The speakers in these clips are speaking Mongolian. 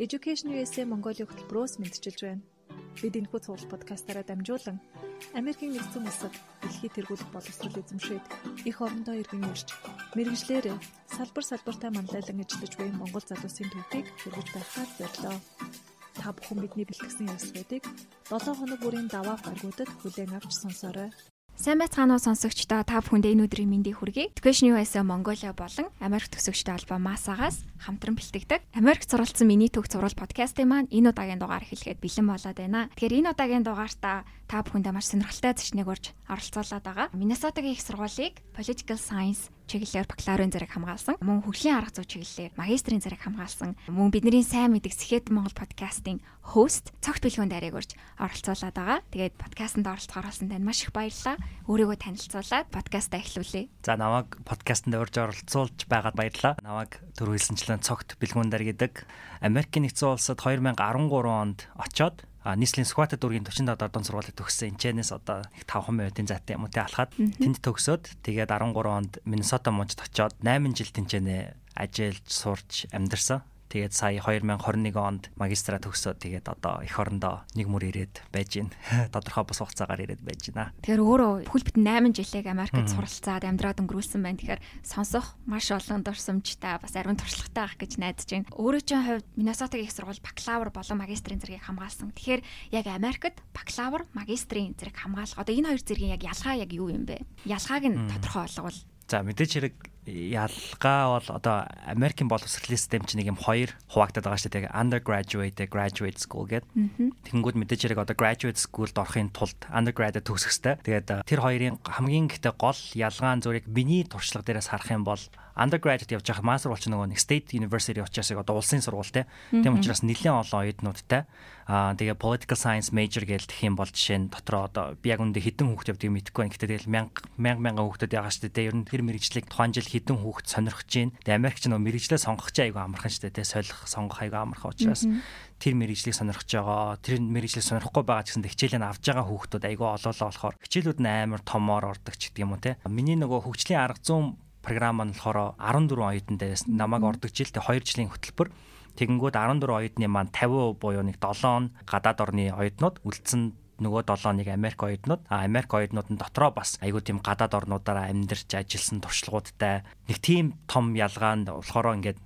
Education USA Mongolia хөтөлбөрөөс мэдчилж байна. Бид энэхүү цуглал подкастаараа дамжуулан Америкийн нэгдсэн улсад дэлхийд тэргуулах боловсрол эзэмшээд их орондоо иргэн ирж мэрэгжлэр салбар салбартаа манлайлан ажиллаж буй Монгол залуусын төвийг хэрэгж байхаар зорилоо. Та бүхэн бидний бэлтгэсэн ярилцлагуудыг 7 хоног бүрийн даваа гаргуудад хүлээн авч сонсоорой. Сайн байцгаана уу сонсогчдоо та бүхэнд энэ өдрийн мэндийг хүргэе. Education USA Mongolia болон Америк төгсөгчдийн албаа МАСАгаас хамтран бэлтгэдэг. Америк суралцсан миний төгс сурал подкастын маань энэ удаагийн дугаар эхлэхэд бэлэн болоод байна. Тэгэхээр энэ удаагийн дугаартаа та бүхэндээ маш сонирхолтой зочныг урьж оролцуулаад байгаа. Миннесотагийн их сургуулийг Political Science чиглэлээр бакалаврын зэрэг хамгаалсан. Мөн хөгжлийн арга зүй чиглэлээр магистрийн зэрэг хамгаалсан. Мөн бидний сайн мэддэг Сэхэд Монгол подкастын хост цогт бэлгүүнд ариг урьж оролцуулаад байгаа. Тэгээд подкастт оролцохоор болсон танд маш их баярлалаа. Өөрийгөө танилцуулаад подкастаа эхлүүлье. За намайг подкастт урьж оролцуулж байгаад баярлалаа. Намайг түр хэлсэнчлэн цогт бэлгүүнд ар гэдэг Америкийн нэгдсэн улсад 2013 онд очоод а нийслэлийн Сквата дүүргийн 45 дордон сургуулийг төгссөн энэчнээс одоо их 5 минутын зайтай юм те алхаад тэнд төгсөөд тэгээд 13 онд Миннесота мужид очоод 8 жил тэнцэнэ ажиллаж сурч амьдарсан. Тэгээд сая 2021 онд магистра төгсөөд тэгээд одоо эх орондоо нэг мөр ирээд байж гин. Тодорхой бус хугацаагаар ирээд байж гинэ. Тэгэхээр өөрөө бүхэл бүтэн 8 жилийг Америкт суралцаад амьдраад өнгөрүүлсэн байна. Тэгэхээр сонсох маш олон дурсамжтай бас ариун туршлагатай байх гэж найдаж байна. Өөрөө чинь хувьд Миннесотагийн их сургууль бакалавр болон магистрийн зэргийг хамгаалсан. Тэгэхээр яг Америкт бакалавр, магистрийн зэрэг хамгаалах одоо энэ хоёр зэргийн яг ялгаа яг юу юм бэ? Ялгааг нь тодорхой болгоул. За мэдээч хэрэг ялгаа бол одоо Америкийн боловсролын систем чинь нэг юм хоёр хуваагдаад байгаа шүү дээ. Undergraduate, graduate school гэдэг. Тэгэнгүүт мэдээж хэрэг одоо graduate school-д орохын тулд undergrad төгсөх хэрэгтэй. Тэгээд тэр хоёрын хамгийн ихтэй гол ялгаа нь зүрийг миний туршлага дээрээс харах юм бол undergraduate явж байгаа master болч нөгөө нэг state university учраас одоо улсын сургуультай. Тийм учраас нэлээд олон оюутнуудтай. Аа тэгээ political science major гэж тэгэх юм бол жишээ нь дотроо одоо би яг үндэ хідэн хүүхд явдгийг мэдэхгүй байна. Гэхдээ тэгэл мянга мянга мянган хүүхдүүд байгаа шүү дээ. Ер нь тэр мэрэгжлийг тухайн жил хідэн хүүхд сонирхож байна. Тэгээ Америкч нөгөө мэрэгжлээ сонгох чинь айгүй амархан шүү дээ. Солих сонгох айгүй амархан учраас тэр мэрэгжлийг сонирхож байгаа. Тэр мэрэгжлийг сонирхгүй байгаа гэсэн хичээлээ авж байгаа хүүхдүүд айгүй олоолаа болохоор хичээлүүд нь амар томоор ордог ч гэдэг юм уу те. Миний нөгөө хөгжлийн арга зүйн програм нь болохоор 14 оюутантай намайг ордог жилдээ 2 жилийн хөтөлбөр. Тэгэнгүүт 14 оюутны маань 50% буюу нэг 7 гадаад орны оюутнууд үлдсэн нөгөө 7-ыг Америк оюутнууд. А Америк оюутнууд нь дотроо бас айгүй тийм гадаад орнуудаараа амьдарч ажилласан туршлагуудтай. Нэг тийм том ялгаа нь болохоор ингээд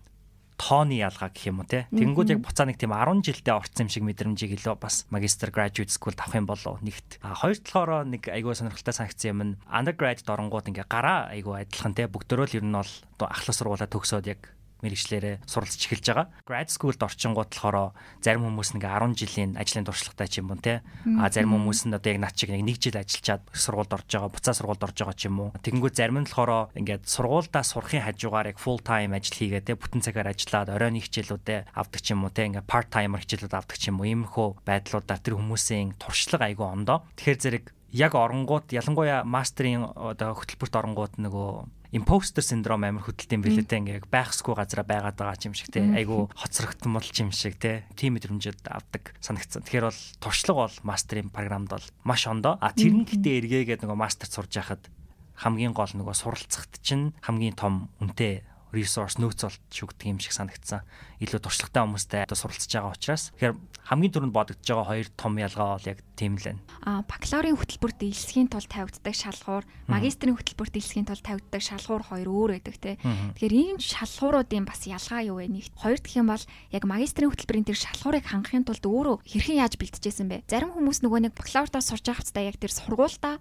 тооны ялгаа гэх юм уу те. Тэнгүүд яг буцаа нэг тийм 10 жилдээ орцсон юм шиг мэдрэмжийг илүү бас магистр graduate school авах юм болов нэгт. А хоёр талаараа нэг айгүй сонирхолтой санагцсан юм нь undergrad дорнгууд ингээ гараа айгүй адилхан те. Бүгдөө л ер нь бол ахлах сургуулаа төгсөөд яг мэрэгчлэрээ суралцж эхэлж байгаа. Grad school-д орчингууд болохоор зарим хүмүүс нэг 10 жилийн ажлын туршлагатай ч юм уу те. А зарим хүмүүс нь одоо яг над чиг нэг жил ажиллаад сургуульд орж байгаа, буцаа сургуульд орж байгаа ч юм уу. Тэгэнгүүт зарим нь болохоор ингээд сургуульдаа сурахын хажуугаар яг full time ажил хийгээ те. Бүтэн цагаар ажиллаад оройн хичээлүүдэд авдаг ч юм уу те. Ингээд part timer хичээлүүд авдаг ч юм уу. Иймэрхүү байдлуудаар тэр хүмүүсийн туршлага айгүй ондоо. Тэгэхээр зэрэг яг оронгууд ялангуяа мастерын одоо хөтөлбөрт оронгууд нөгөө импостер синдром амар хөдөлтийн билетээ ингээ яг байхсгүй газараа байгаад байгаа юм шиг те айгу хоцрогдсон модл юм шиг те тийм мэдрэмжүүд авдаг санагдсан. Тэгэхээр бол туршлага бол мастерын програмд бол маш ондоо. А тэр нь гэтээ эргээгээд нөгөө мастер сурж яхад хамгийн гол нөгөө суралцахт чинь хамгийн том үнэтэй resource нөөц олж шүгдэг юм шиг санагдсан. Илүү туршлагатай хүмүүстэй одоо суралцж байгаа учраас тэгэхээр хамгийн түрүүнд бодогдож байгаа хоёр том ялгаа бол яг тийм л байна. А бакалаврын хөтөлбөрт дэлгэхийн тулд тавигддаг шалгуур, магистрийн хөтөлбөрт дэлгэхийн тулд тавигддаг шалгуур хоёр өөр байдаг те. Тэгэхээр ийм шалгууруудын бас ялгаа юу вэ? Нэг хоёр дахь юм бол яг магистрийн хөтөлбөрийн тэр шалгуурыг хангахын тулд өөрөө хэрхэн яаж бэлтжижсэн бэ? Зарим хүмүүс нөгөө нэг бакалавртаа сурж байгаа хэвчээ яг тэр сургуультаа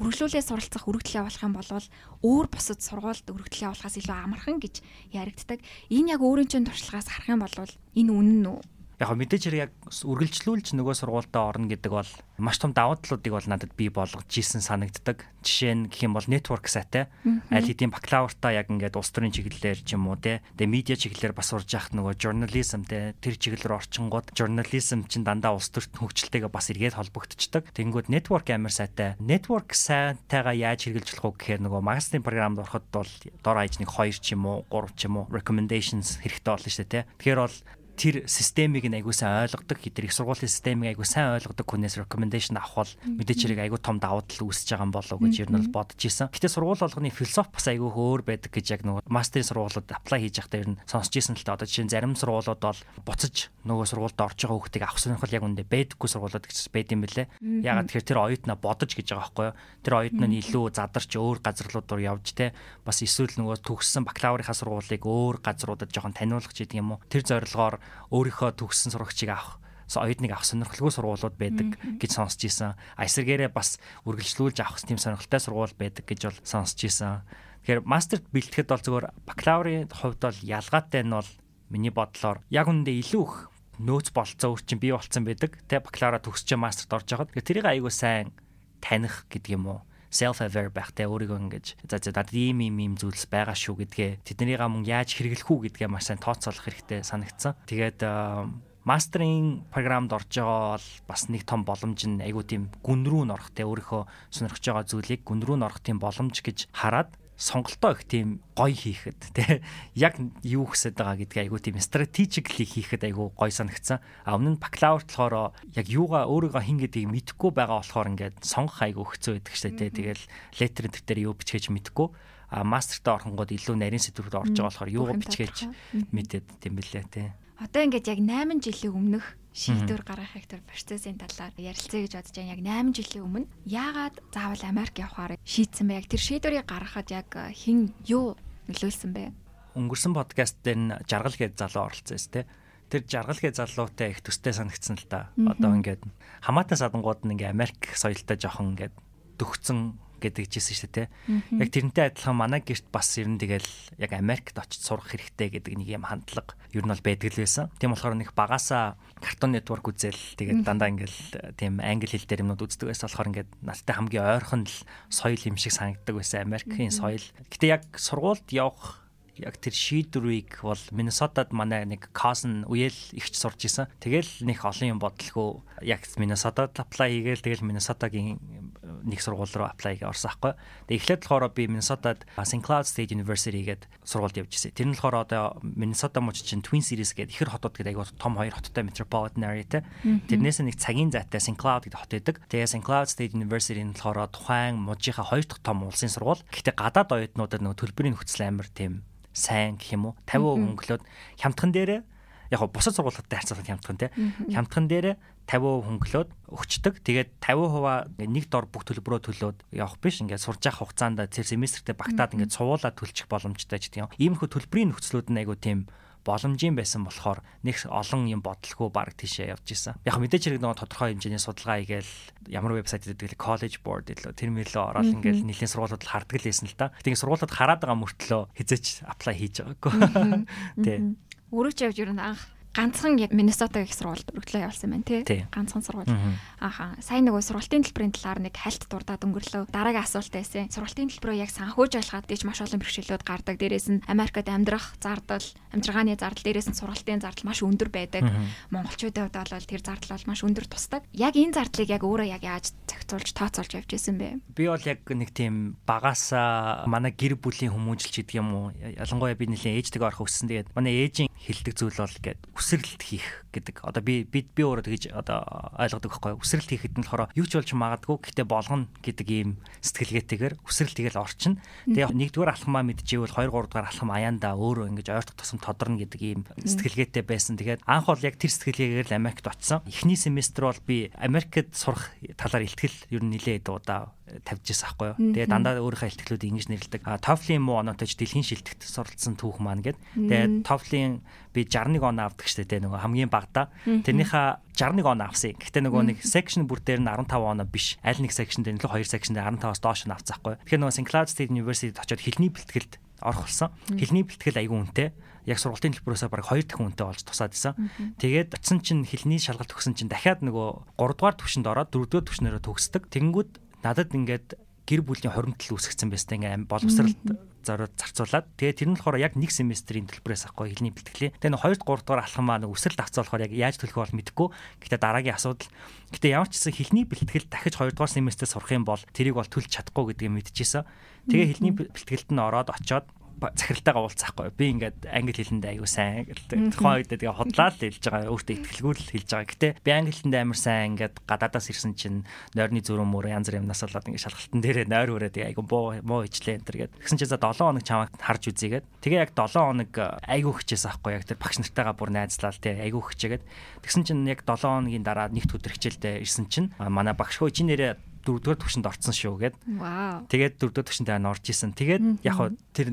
өргөжлүүлээ суралцах өргөдөл явуулах юм бол өөр бусад сургуульд өргөдөл явуулахаас илүү амархан гэж яригддаг. Энэ яг өөрийн чинь туршлагаас харах юм бол энэ үнэн үү? Яг мэдээж хэрэг яг үргэлжлүүлж нөгөө сургуультаа орно гэдэг бол маш том давуу талуудыг бол надад бий болгож ийсэн санагддаг. Жишээ нь гэх юм бол network сайтай аль хэдийн бакалавртаа яг ингээд улс төрийн чиглэлээр ч юм уу те. Тэгээ медиа чиглэлээр бас урж яхад нөгөө журнализм те тэр чиглэлээр орчингууд журнализм чинь дандаа улс төрт хөгжилтэйгээ бас эргээд холбогдчихдаг. Тэнгүүд network амар сайтай. Network сайтайгаа яаж хэрэгжилж болох вэ гэхээр нөгөө магистрийн програмд ороход бол дор хаяж нэг 2 ч юм уу 3 ч юм уу recommendations хэрэгтэй болно шүү дээ те. Тэгэхээр бол тэр системийг нь айгуу сайн ойлгодог их сургуулийн системийг айгуу сайн ойлгодог хүнээс recommendation авах бол мэдээч хэрэг айгуу том давуу тал үүсэж байгаа болов уу гэж ер нь бол бодож исэн. Гэтэ сургууль болгоны философи бас айгуу өөр байдаг гэж яг нөгөө мастерын сургуулиуд apply хийж байхдаа ер нь сонсч исэн л та одоо жишээ нь зарим сургуулиуд бол буцаж нөгөө сургуульд орж байгаа хүүхдийг авах сонирхол яг үндэ байдаггүй сургуулиуд гэж байд юм бэлээ. Ягаад тэгэхээр тэр оюутнаа бодож гэж байгаа байхгүй юу? Тэр оюутнаа нь илүү задарч өөр газарлууд руу явж те бас эсвэл нөгөө төгссөн бакалаврынхаа сургуулийг өөр газруудад жоохон таниулах гэдэг юм уу. Тэр зорилгоор өөрийнхөө төгссөн сурагчийг авах оюутныг авах сонирхолгүй сургуулиуд байдаг гэж сонсч ийсэн. Айсэргээрээ бас үргэлжлүүлж авах тийм сонирхолтой сургууль байдаг гэж бол сонсч ийсэн. Тэгэхээр мастерт бэлтгэхэд бол зөвхөн бакалаврын хувьд бол ялгаатай нь бол миний бодлоор яг үндэ илүү их нөөц болцоо үрчин бий болцсон байдаг. Тэ бакалавра төгсөж мастерт орж байгаа. Тэгэхээр тэрийг аягүй сайн таних гэдэг юм уу? Self aware байхтай өөрийгөө ингэж за за надад ийм ийм ийм зүйлс байгаа шүү гэдгээ тэднийг мөн яаж хэрэглэх үү гэдгээ маш сайн тооцоолох хэрэгтэй санагдсан. Тэгээд мастерын програмд орж байгаа бол бас нэг том боломж нь айгуу тийм гүн рүү н орох те өөрийнхөө сонирхож байгаа зүйлийг гүн рүү н орох тийм боломж гэж хараад сонголтоо их тийм гоё хийхэд тий яг юу гэсэд байгаа гэдгийг айгу тийм стратегикли хийхэд айгу гоё санагдсан. А өмнө нь бакалаврт болохоор яг юугаа өөрийгөө хин гэдгийг мэдэхгүй байгаа болохоор ингээд сонгох айгу хэцүү байдаг шээ тий тэгэл летер энэ дээр юу бичгээж мэдэхгүй. А мастерт ороход илүү нарийн сэдвүүд орж байгаа болохоор юугаа бичгээж мэдээд тийм билээ тий. Одоо ингээд яг 8 жилийн өмнөх шийдвэр гаргахыг тэр процессын талаар ярилцъя гэж бодож байна. Яг 8 жилийн өмнө яагаад заавал Америк явахаар шийдсэн бэ? Яг тэр шийдвэрийг гаргахад яг хэн юу нөлөөлсөн бэ? Өнгөрсөн подкаст дээр нь жаргал гэж залуу оролцсон юм те. Тэр жаргал гэж залуутай их төстэй санагдсан л да. Одоо ингээд хамаатай садангууд нь ингээ Америк соёлтой жоохон ингээд дөгцсөн гэдэг жисэн шүү дээ. Яг тэрнтэй адилхан манай гэрт бас ер нь тэгэл яг Америкт очиж сурах хэрэгтэй гэдэг нэг юм хандлага ер нь бол байдаг л байсан. Тийм болохоор нэг багасаа картон нэтворк үзэл тэгээд дандаа ингээл тийм англи хэл дээр юмнууд үздэг байсан болохоор ингээд надтай хамгийн ойрхон л соёл юм шиг санагддаг байсан Америкийн соёл. Гэтэ яг сургуульд явах яг тэр шийдвэрийг бол Миннесотад манай нэг Cousin үеэл ихч сурж исэн. Тэгэл нэг олон юм бодлого яг Миннесотад apply хийгээл тэгэл Миннесотагийн нэг сургууль руу apply гэж орсон аахгүй. Тэгээ эхлээд болохоор би St. Cloud State University гээд сургуульд явж ирсэн. Тэр нь болохоор одоо Minnesota мууч чинь Twin Cities гээд ихэр хотууд гэдэг аягүй том хоёр хоттой metropolitan area те. Тэрнээс нэг цагийн зайтай St. Cloud гэдэг хот байдаг. Тэгээ St. Cloud State University нь болохоор тухайн мужийнхаа хоёр дахь том улсын сургууль. Гэхдээ гадаад оюутнуудад нөгөө төлбөрийн нөхцөл амар тийм сайн гэх юм уу 50% өнгөлөөд хямдхан дээрээ яг го бусад сургуулиудтай харьцуулахад хямдхан те хямдхан дээрээ 50% хөнгөлөөд өгчдөг. Тэгээд 50% нэг дор бүх төлбөрөө төлөөд явах биш. Ингээд сурж явах хугацаанд тэр семестртээ багтаад ингээд суулаад төлчих боломжтой ч гэдэг юм. Иймэрхүү төлбөрийн нөхцлүүд нь айгу тийм боломжийн байсан болохоор нэг олон юм бодлого баг тийшээ явж исэн. Яг мэдээж хэрэг нөгөө тодорхой хэмжээний судалгаа хийгээл ямар вебсайт л college board илүү тэр мэлөө ороод ингээл нэлийн сургуулиуд хардаг л байсан л та. Тэгээ сургуулиуд хараад байгаа мөртлөө хизээч apply хийж байгаагүй. Тэ. Өөрөө ч явж нь анх ганцхан Миннесота гэх сургуульд өргөдлөө явуулсан байна тий. Ганцхан сургууль. Ааха. Сайн нөгөө сургуулийн төлбөрийн талаар нэг хальт дурдаад өнгөрлөө. Дараагийн асуулт байсан. Сургуулийн төлбөрөө яг санхүүж ойлгоход тийч маш олон бэрхшээлүүд гардаг. Дээрээс нь Америкт амьдрах зардал, амжиргааны зардал, дээрээс нь сургалтын зардал маш өндөр байдаг. Монголчуудын хувьд бол тэр зардал бол маш өндөр тусдаг. Яг энэ зардлыг яг өөрөө яг яаж зохицуулж тооцоолж явж исэн бэ? Би бол яг нэг тийм багасаа манай гэр бүлийн хүмүүжлж гэдэг юм уу? Ялангуяа би нэлийн ээжтэйг орох өссөн. Тэгээд манай ээжийн хилдэг зүйл бол гээд үсрэлт хийх гэдэг. Одоо би би би өөрөө тэгж одоо ойлгодог байхгүй үсрэлт хийхэд нь болохоор юу ч болж магадгүй гэхдээ болгоно гэдэг ийм сэтгэлгээтэйгээр үсрэлт тэгэл орчин. Тэгээ нэгдүгээр алхмаа мэдчихвэл 2 3 дугаар алхам аяанда өөрөө ингэж ойртох тусам тодорно гэдэг ийм сэтгэлгээтэй байсан. Тэгээд анх бол яг тэр сэтгэлгээгээр л Америкт очсон. Эхний семестр бол би Америкт сурах талаар илтгэл ер нь нилээд удаа тавьж ирсэн аахгүй юу. Тэгээ дандаа өөрийнхөө илтгэлүүд ингэж нэрлдэг. TOEFL-ийн муу оноотой дэлхийн шилтгэгт суралцсан түүх маань гээд. Тэгээ TOEFL-ийн би 61 оноо авдаг штэ тэ нөгөө хамгийн багада. Тэрнийхээ 61 оноо авсан. Гэхдээ нөгөө нэг section бүр дээр нь 15 оноо биш. Аль нэг section дээр нь л 2 section дээр 15-аас доош нь авсан аахгүй юу. Тэгэхээр нөгөө. Cloud State University-д очиод хэлний бэлтгэлд орох болсон. Хэлний бэлтгэл аягүй үнэтэй. Яг сургалтын төлбөрөөсөө баг 2 дахин үнэтэй болж тусаад исэн. Тэгээд очисон чинь хэлний шалгалт өгсөн чинь дахиад нөгөө 3 дугаар түвшинд ороод 4 дугаар түвшнээрээ төгсдөг. Тэнгүүд надад ингээд гэр бүлийн хоримтлал үүсгэсэн байсан ингээ боловсралд зориод зарцуулаад тэгээ тэр нь болохоор яг нэг семестрийн төлбөрөөс авахгүй хэлний бэлтгэлээ. Тэгээ нэг 2 3 дугаар алхам маа өсрэлт авцаа болохоор яг яаж төлөх бол мэдэхгүй. Гэтэ дараагийн асуудал. Гэтэ ямар ч гэсэн хэлний бэлтгэл дахиж 2 дугаар семестрээр сурах юм бол тэрийг бол төлж чадахгүй гэдгийг мэдчихсэн. Тэгээ хэлний бэлтгэлд нь ороод очоод захиралтайгаа уулзахгүй. Би ингээд англи хэлэндээ аягүй сайн. Тухайн үед тэгээ хотлаа л хэлж байгаа. Өөртөө ихтгэлгүй л хэлж байгаа. Гэтэ би англи хэлэндээ амар сайн ингээд гадаадаас ирсэн чинь нойрны зүрх мөр янз бүр юмнаас болоод ингээд шалгалтын дээрээ нойр хүрээд аягүй боо муу ижлээ энэ төр гээд. Тэгсэн чинь за 7 хоног чамайг харж үзьегээд. Тэгээ яг 7 хоног аягүй хичээс аахгүй яг тэр багш нартайгаа бүр найзлал тий аягүй хичээгээд. Тэгсэн чинь яг 7 хоногийн дараа нэгт өдөр хичээлдээ ирсэн чинь манай багш хөө чи нэрээ дөрөвдүгээр төвшөнд орцсон шүү гэд. Тэгээд дөрөвдүгээр төвшөндөө орж исэн. Тэгээд яг тэр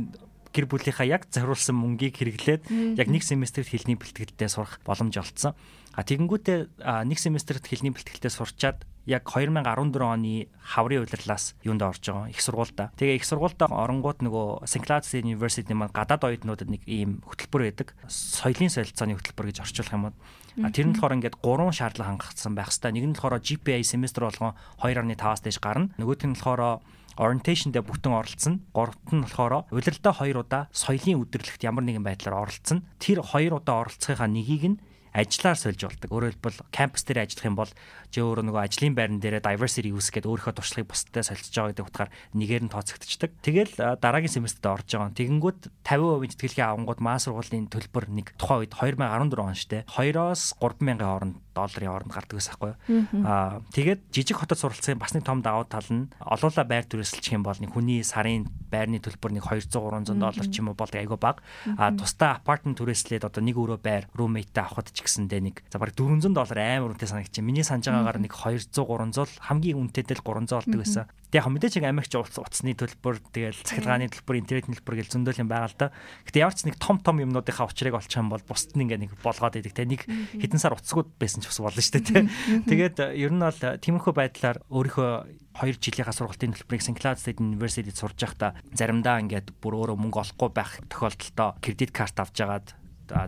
гэр бүлийнхаа яг зориулсан мөнгийг хэрэглээд яг нэг семестрт хэлний бэлтгэлдээ сурах боломж олцсон. А тэгэнгүүтээ нэг семестрт хэлний бэлтгэлдээ сурчаад яг 2014 оны хаврын удирлаас юунд орж байгаа их сургуультай. Тэгээ их сургуультай оронгууд нөгөө. Cloud University маань гадаад оюутнуудад нэг ийм хөтөлбөр байдаг. Соёлын солилцооны хөтөлбөр гэж орчуулах юм бол А тэр нь болохоор ингээд гурван шаардлага хангагдсан байх хэвээр. Нэг нь болохоор GPA семестр болгон 2.5-аас дээш гарна. Нөгөөх нь болохоор orientation дээр бүтэн оролцсон. Гуравт нь болохоор удирдалтаа 2 удаа соёлын өдөрлөгт ямар нэгэн байдлаар оролцсон. Тэр 2 удаа оролцохынхаа нэгийг нь ажиллаар сольж болдог. Өөрөөр хэлбэл кампус дээр ажиллах юм бол чи өөрөө нөгөө ажлын байран дээрээ diversity use гэдэг өөрийнхөө туршлагыг бусдад солилцож байгаа гэдэг утгаар нэгээр нь тооцогдчихдаг. Тэгэл дараагийн семестрт орж байгаа. Тэгэнгүүт 50% тэтгэлгийн авангууд маа сургуулийн төлбөр нэг тухайн үед 2014 он штэ 2-оос 30000-ын хооронд долларын хооронд гардаг гэсэн байхгүй юу. Аа тэгээд жижиг хотод суралцсан бас нэг том давуу тал нь олоола байр түрээсэлчих юм бол нэг хүний сарын байрны төлбөр нэг 200 300 доллар ч юм уу болдог айгүй баг. Аа тусдаа апартмент түрээслээд одоо нэг өрөө байр румейттэй авахд ч гэсэндээ нэг за бараг 400 доллар амар үнэтэй санагч. Миний санаж байгаагаар нэг 200 300 л хамгийн үнэтэйдээ л 300 болдог байсан. Тэгээ яг мэдээч яг Америкч утасны төлбөр тэгэл цахилгааны төлбөр интернетийн төлбөр гэл зөндөл юм байгаа л да. Гэтэ ямар ч нэг том том юмнуудынхаа учрыг олчих юм бол бусд нь ингээ нэг болгоод идэг те нэг хэдэн сар утасгууд байсан ч бас болно шүү дээ те. Тэгээд ер нь бол тиймэрхүү байдлаар өөрийнхөө 2 жилийнхаа сургалтын төлбөрийг. Cloud State University-д сурж байхдаа заримдаа ингээд бүр өөрөө мөнгө олохгүй байх тохиолдолдоо кредит карт авч жагаад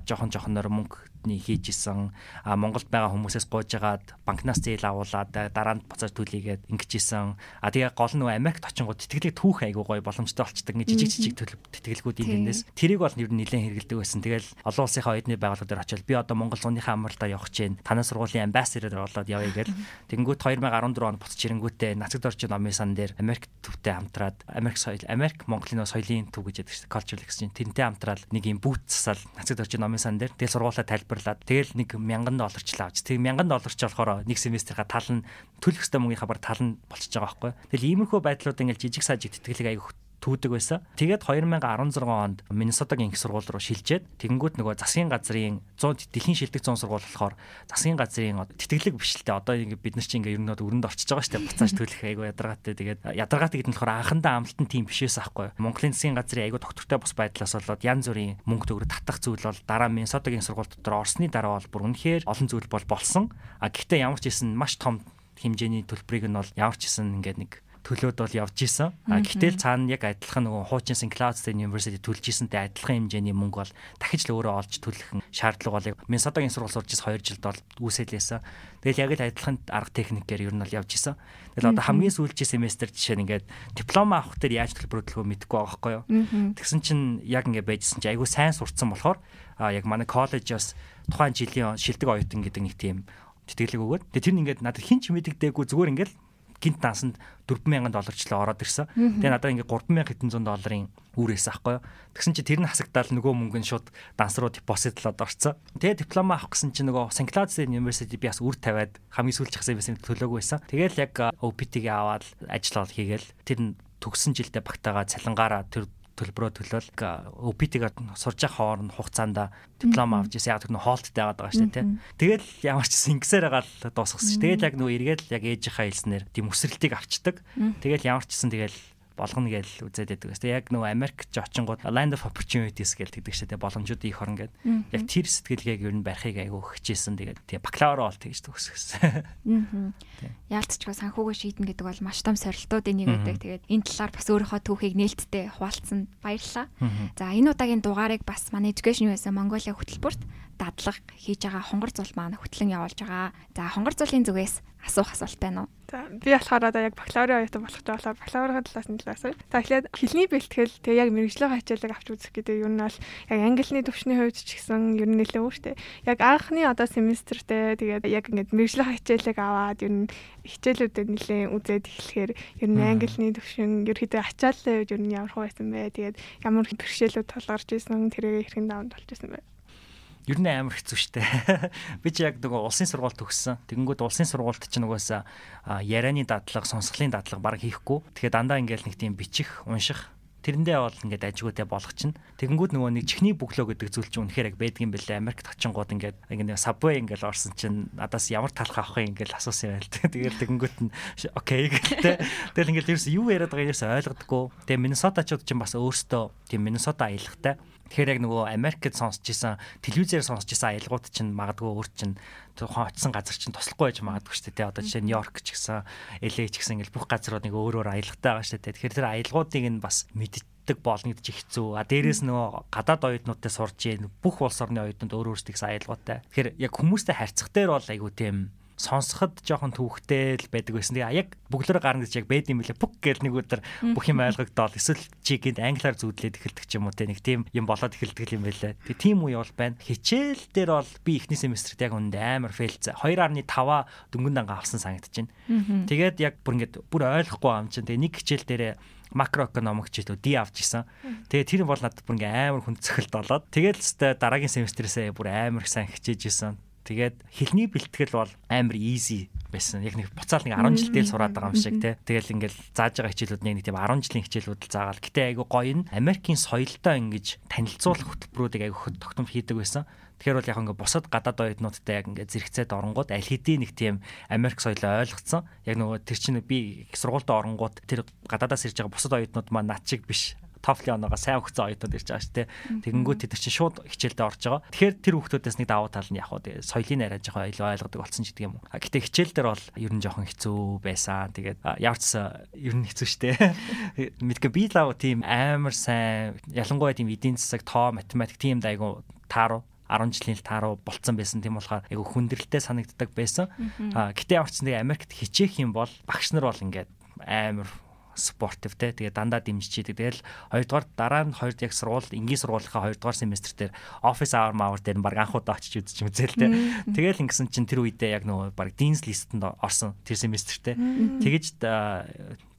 жоохон жоохоноор мөнгө бидний хийж исэн Монголд байгаа хүмүүсээс гуйж агаад банкнаас зээл авуулаад дараа нь буцааж төлийгээд ингэж исэн а тэгээ гол нь Америкт очингууд тэтгэлэг түүх айгуу гоё боломжтой болчдаг нэг жижиг жижиг тэтгэлгүүдийн гэнээс тэрийг бол ер нь нэлээд хэрэгэлдэг байсан. Тэгэл олон улсынхаа оюутны байгууллага дээр очиод би одоо Монгол зуныхаа амралтаа явах гэж байна. Танай сургуулийн амбассадор болоод явъя гэл. Тэгэнгүүт 2014 онд буцаж ирэнгүүтээ нацагд орж номын сан дээр Америк төвтэй хамтраад Америк соёл Америк Монголын соёлын төв гэж яддаг шүү дээ cultural exchange. Тэрнтэй хамтраад нэг юм бүүт засаал нацагд орж номын сан дээр. Тэгэл сургуулаа тайлбар тайлбарлаад тэгэл нэг 1000 долларчлаа авч. Тэг 1000 долларч болохоор нэг семестрийнхаа тал нь төлөх ёстой мөнгөний хабар тал нь болчихж байгаа байхгүй. Тэгэл иймэрхүү байдлууд ингээл жижиг сажиг тэтгэлэг аяг түүдэг байсан. Тэгээд 2016 онд Миннесотагийн их сургууль руу шилжээд тэгэнгүүт нөгөө засгийн газрын 100 дэлхийн шилдэг 100 сургууль болохоор засгийн газрын тэтгэлэг бишэлтэй одоо ингэ бид нар чинь ингээ ер нь өрөнд орчиж байгаа шүү дээ. Буцааж төлөх айгу ядаргаатай. Тэгээд ядаргаатай гэдэг нь болохоор анхандаа амлалтын тим бишээс аахгүй. Монголын засгийн газрын айгу доктортой бус байдлаас болоод янз бүрийн мөнгө төгрөг татах зүйл бол дараа Миннесотагийн сургууль дотор орсны дараа бол бүр үнэхээр олон зүйл бол болсон. А гэхдээ ямар ч хэлсэн маш том хэмжээний төлбөрийг нь бол ямар ч хэлсэн ингээд нэг төлөөд бол явж исэн. А гэтэл цаана яг адилхан нөгөө St. Cloud State University төлж исэнтэй адилхан хэмжээний мөнгө бол дахиж л өөрөө олж төлөх шаардлага болыг Миннесотагийн сургууль сурж ис 2 жилд бол үүсэлээсэн. Тэгэл яг л адилхан арга техникээр ер нь бол явж исэн. Тэгэл одоо хамгийн сүүлчийн семестр жишээ нь ингээд диплом авах дээр яаж төлбөр төлөхөө мэдэхгүй байгаа байхгүй юу. Тэгсэн чинь яг ингээд байжсэн чинь айгүй сайн сурцсан болохоор а яг манай коллежоос тухайн жилийн шилдэг оюутан гэдэг нэг тийм тэтгэлэг өгөөд. Тэгээ тэр нь ингээд надад хин ч мэддэгдээгүй зүгээр ингээд гинт дансанд 4000 долларчлаа ороод ирсэн. Тэгээ надад ингээ 3700 долларын үүрээс аахгүй юу. Тэгсэн чи тэр нь хасагдаал нөгөө мөнгө нь шууд данс руу депозитлоод орцсон. Тэгээ диплом авах гэсэн чи нөгөө St. Cloud University би бас үр тавиад хамгийн сүүлч хасаа байсан төлөөгүй байсан. Тэгээл яг OPT-г аваад ажиллаад хийгээл тэр төгсөн жилдээ багтаага цалингаараа тэр төлбөрөө төлөөл OPT-г сурж явах хооронд хугацаанд диплом авч ирсэн. Яг тэр нөө хоолттой байгаад байгаа шүү дээ. Тэгэл ямар ч ингэсээр байгаа л дуусгасан шүү. Тэгэл яг нөө эргээд яг ээжийнхаа хэлснээр тийм өсрэлтийг авчдаг. Тэгэл ямар ч гэсэн тэгэл болгоно гэж үзээд байдаг. Тэгээ яг нөгөө Америкч очингууд land of opportunities гэж тэгдэг шээ. Боломжуудын их орн гэдэг. Яг тэр сэтгэлгээг ер нь барихыг айгүй хичээсэн. Тэгээд тэгээ бакалавра бол тэгж төгсгсөн. Яалтчгүй санхүүгөө шийдэн гэдэг бол маш том сорилтуудын нэг байдаг. Тэгээд энэ талаар бас өөрийнхөө түүхийг нээлттэй хуваалцсан баярлалаа. За энэ удаагийн дугаарыг бас манай Education USA Mongolia хөтөлбөрт дадлага хийж байгаа хонгор зул маань хөтлөн явуулж байгаа. За хонгор зулын зүгээс асуух асуулт байна уу? За би болохоор одоо яг бакалаврын оюутан болох гэж болоо бакалаврын талаас нь талаас. За эхлээд хэлний бэлтгэл тэгээ яг мэрэгжлийн хичээлийг авч үзэх гэдэг юм нь бол яг англиний төвшний хувьд ч гэсэн ер нь нэлээд өөртэй. Яг анхны одоо семестртээ тэгээд яг ингээд мэрэгжлийн хичээлийг аваад ер нь хичээлүүдэд нэлээд үзээд эхлэхээр ер нь англиний төвшин ерөөдөө ачааллын үед ер нь ямар хөө байсан бэ? Тэгээд ямар бэрхшээлүүд тулгарч исэн тэрийг хэрхэн давнд болж исэн бэ? Ер нь амар хэцүү шттэ. Би ч яг нөгөө улсын сургууль төгссөн. Тэгэнгүүт улсын сургуульд ч нөгөөсөө ярианы дадлага, сонсголын дадлага баг хийхгүй. Тэгэхээр дандаа ингээл нэг тийм бичих, унших тэрэндээ бол ингээд ажгүйтэй болох чинь. Тэгэнгүүт нөгөө нэг чихний бөглөө гэдэг зүйл чинь үнэхээр яг байдгийн бэлээ Америкт очингууд ингээд ингээд сабвей ингээд орсон чинь надаас ямар талах авах юм ингээд асуусан байл. Тэгээд тэгэнгүүт нь окей гэлтэй. Тэгэл ингээд ерөөс юу яриад байгааг ерөөс ойлгодоггүй тэгээ Миннесотачууд чинь бас өөрсдөө тийм Миннесота аялахтай Тэгэхээр яг нөгөө Америкт сонсч исэн телевизээр сонсч исэн аялгууд чинь магадгүй өөр чинь тухайн очисон газар чинь туслахгүй байж магадгүй шүү дээ. Одоо жишээ нь Нью-Йорк ч гэсэн LA ч гэсэн ингээл бүх газрууд нэг өөр өөр аялгатай байгаа шүү дээ. Тэгэхээр тэр аялгуудыг нь бас мэддэг болно гэж хэцүү. А дээрээс нөгөө гадаад оюутнуудтай сурж ийн бүх улс орны оюутнууд өөр өөрсдийнхээ аялгаатай. Тэгэхээр яг хүмүүстэй харьцах дээр бол айгүй тийм сонсоход жоохон төвхтэй л байдаг байсан. Тэгээ яг бүглэрэ гарна гэж яг байд юм билээ. Пүк гэл нэг өдөр бүх юм ойлгогдоод эсвэл чигэнд англиар зүудлээд эхэлдэг ч юм уу те нэг тийм юм болоод эхэлдэг юм байлаа. Тэгээ тийм үе бол байна. Хичээл дээр бол би эхний семестрт яг үндэ амар фейлцээ. 2.5 дөнгөнд анга авсан санагдаж байна. Тэгээд яг бүр ингээд бүр ойлгохгүй юм чинь. Тэгээ нэг хичээл дээрээ макроэкономик чиглэл D авч исэн. Тэгээ тэр бол надад бүр ингээ амар хүн цохилт болоод тэгээд л дараагийн семестрээсээ бүр амар сайн хичээж исэн. Тэгээд хэлний бэлтгэл бол амар easy байсан. Яг нэг буцаал нэг 10 жил дээр сураад байгаа юм шиг тий. Тэгэл ингээл зааж байгаа хичээлүүд нэг тийм 10 жилийн хичээлүүд л заагаал. Гэтэ айгу гоё нь Америкийн соёлтой ингэж танилцуулах хөтөлбөрүүдийг айгу тогтмол хийдэг байсан. Тэгэхээр бол яг ингээ бусад гадаад оюутнуудтай яг ингээ зэрэгцээд оронгууд аль хэдийн нэг тийм Америк соёлоо ойлгоцсон. Яг нөгөө тэр чинь би сургуультай оронгууд тэр гадаадаас ирж байгаа бусад оюутнууд маань над чиг биш TOEFL оноогоо сайн өгсөн оюутнууд ирж байгаа шүү дээ. Тэгэнгүүт тэд чинь шууд хичээлдээ орж байгаа. Тэгэхээр тэр хүүхдүүдээс нэг давуу тал нь яг тэгээ соёлын арай жоохон илүү ойлгодог болсон ч гэдэг юм уу. Гэтэ хичээл дээр бол ер нь жоохон хэцүү байсан. Тэгээд явц ер нь хэцүү шүү дээ. Мэдгээ би лав тийм амар сайн ялангуяа тийм эдийн засаг, тоо, математик тийм дайгу тааруу 10 жилийн тааруу болцсон байсан тийм болохоор айгу хүндрэлтэй санагддаг байсан. А гэтээ ямар ч нэг Америкт хичээх юм бол багш нар бол ингээд амар спортив те тэгээ дандаа дэмжиж идэг. Тэгэл хоёрдугаар дараа нь хоёр яг сургууль энгийн сургуулийнхаа хоёрдугаар семестр дээр офис авар маавар дээр баг анх удаа очиж үзэж үзэл те. Тэгэл ингэсэн чинь тэр үедээ яг нөгөө баг динс листэнд орсон тэр семестр те. Тэгэж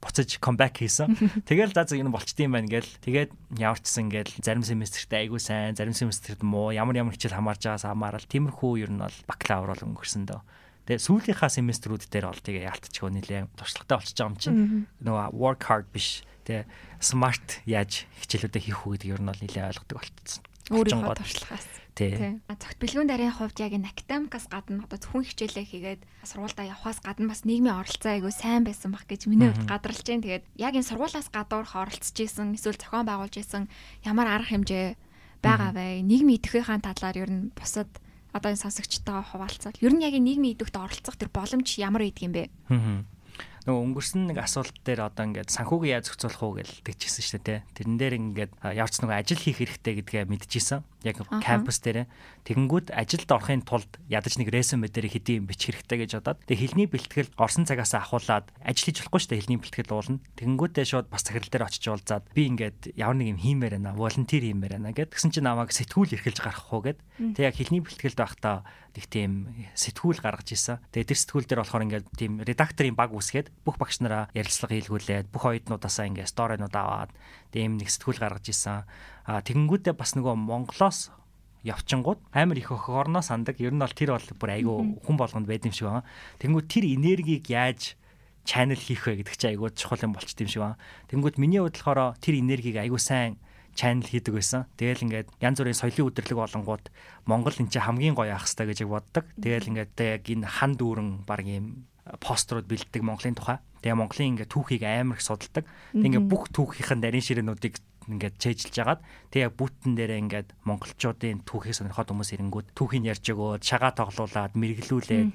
буцаж камбэк хийсэн. Тэгэл за зөв энэ болчт юм байна гээл. Тэгээд яварчсан гээл зарим семестртээ айгүй сайн, зарим семестрт муу, ямар ямар хичээл хамаарж байгаас хамаарал тиймэрхүү ер нь бол бакалавр бол өнгөрсөн дөө. Тэгээ сүүлийнхаа семестрүүд дээр бол тэгээ яалтчихөө нилээ туршлагатай болчихж байгаа юм чинь. Нөгөө work hard биш. Тэгээ smart яаж хичээлүүдээ хийх үү гэдэг ер нь бол нилээ ойлгодог болчихсон. Өөрийнхөө туршлагаас. Тий. Зөвхт бэлгүүн дарын хувьд яг энэ академикаас гадна одоо зөвхөн хичээлээ хийгээд сургуультай явахаас гадна бас нийгмийн оролцоо айгүй сайн байсан баг гэж миний хувьд гадарлаж байна. Тэгээд яг энэ сургуулаас гадуурх оролцож исэн эсвэл зохион байгуулж исэн ямар арга хэмжээ байгаа вэ? Нийгмийн идэвхийнхаа талаар ер нь бусад одоо энэ сонсогчтойгоо хуваалцаад ер нь яг нийгмийн идэвхтэй оролцох тэр боломж ямар байдаг юм бэ? Нөгөө өнгөрсөн нэг асуулт дээр одоо ингээд санхүүгийн яаж зохицуулах уу гэж тэгчихсэн шүү дээ. Тэрэн дээр ингээд явц нөгөө ажил хийх хэрэгтэй гэдгээ мэдчихсэн. Яг кампус дээр. Тэгэнгүүт ажилд орохын тулд ядаж нэг ресюме дээр хэдийн бичих хэрэгтэй гэж бодоод тэгээ хилний бэлтгэл орсон цагаас ахуулаад ажил хийж болохгүй шүү дээ хилний бэлтгэл уулна. Тэгэнгүүтээ шууд бас захирал дээр очиж уулзаад би ингээд ямар нэг юм хиймээр байна. Волонтер хиймээр байна гэд. Тэгсэн чинь намайг сэтгүүл эрхэлж гаргах уу гэд. Тэг яг хилний бэлтгэлд байхдаа нэг тийм сэтгүүл гаргаж исэн. Тэгээ тэр сэтгүүл дээр болохоор ингээд тийм редакторын баг үсгээд бүх багш нараа ярилцлага хийлгүүлээд бүх оюутнуудаасаа ингээд сторинууд аваад тийм нэг сэтгүүл гаргаж исэн. А тэгэнгүүтээ бас нөгөө Монголоос явчингууд амар их охорноо сандаг. Ер нь бол тэр бол бүр айгүй хүн болгонд байд юм шиг байна. Тэнгүүд тэр энергийг яаж чанел хийх вэ гэдэг чинь айгүй чухал юм болчт юм шиг байна. Тэнгүүд миний хувьд болохоор тэр энергийг айгүй сайн чанел хийдэг байсан. Тэгэл ингээд янз бүрийн соёлын өдрлөг болонгууд Монгол энэ чинь хамгийн гоё ах хэвээр гэж боддог. Тэгэл ингээд яг энэ хан дүүрэн баг юм пострууд бэлддэг Монголын тухай. Тэгээ Монголын ингээд түүхийг амар их судалдаг. Тэгээ бүх түүхийнхэн нарийн ширээнүүдийг ингээд чэйжилж агаад тэгээ бүтэн дээрээ ингээд монголчуудын түүхийг сонирхоод хүмүүс ирэнгүүд түүхийг ярьж өгөөд шагаа тоглуулад мэрэглүүлээд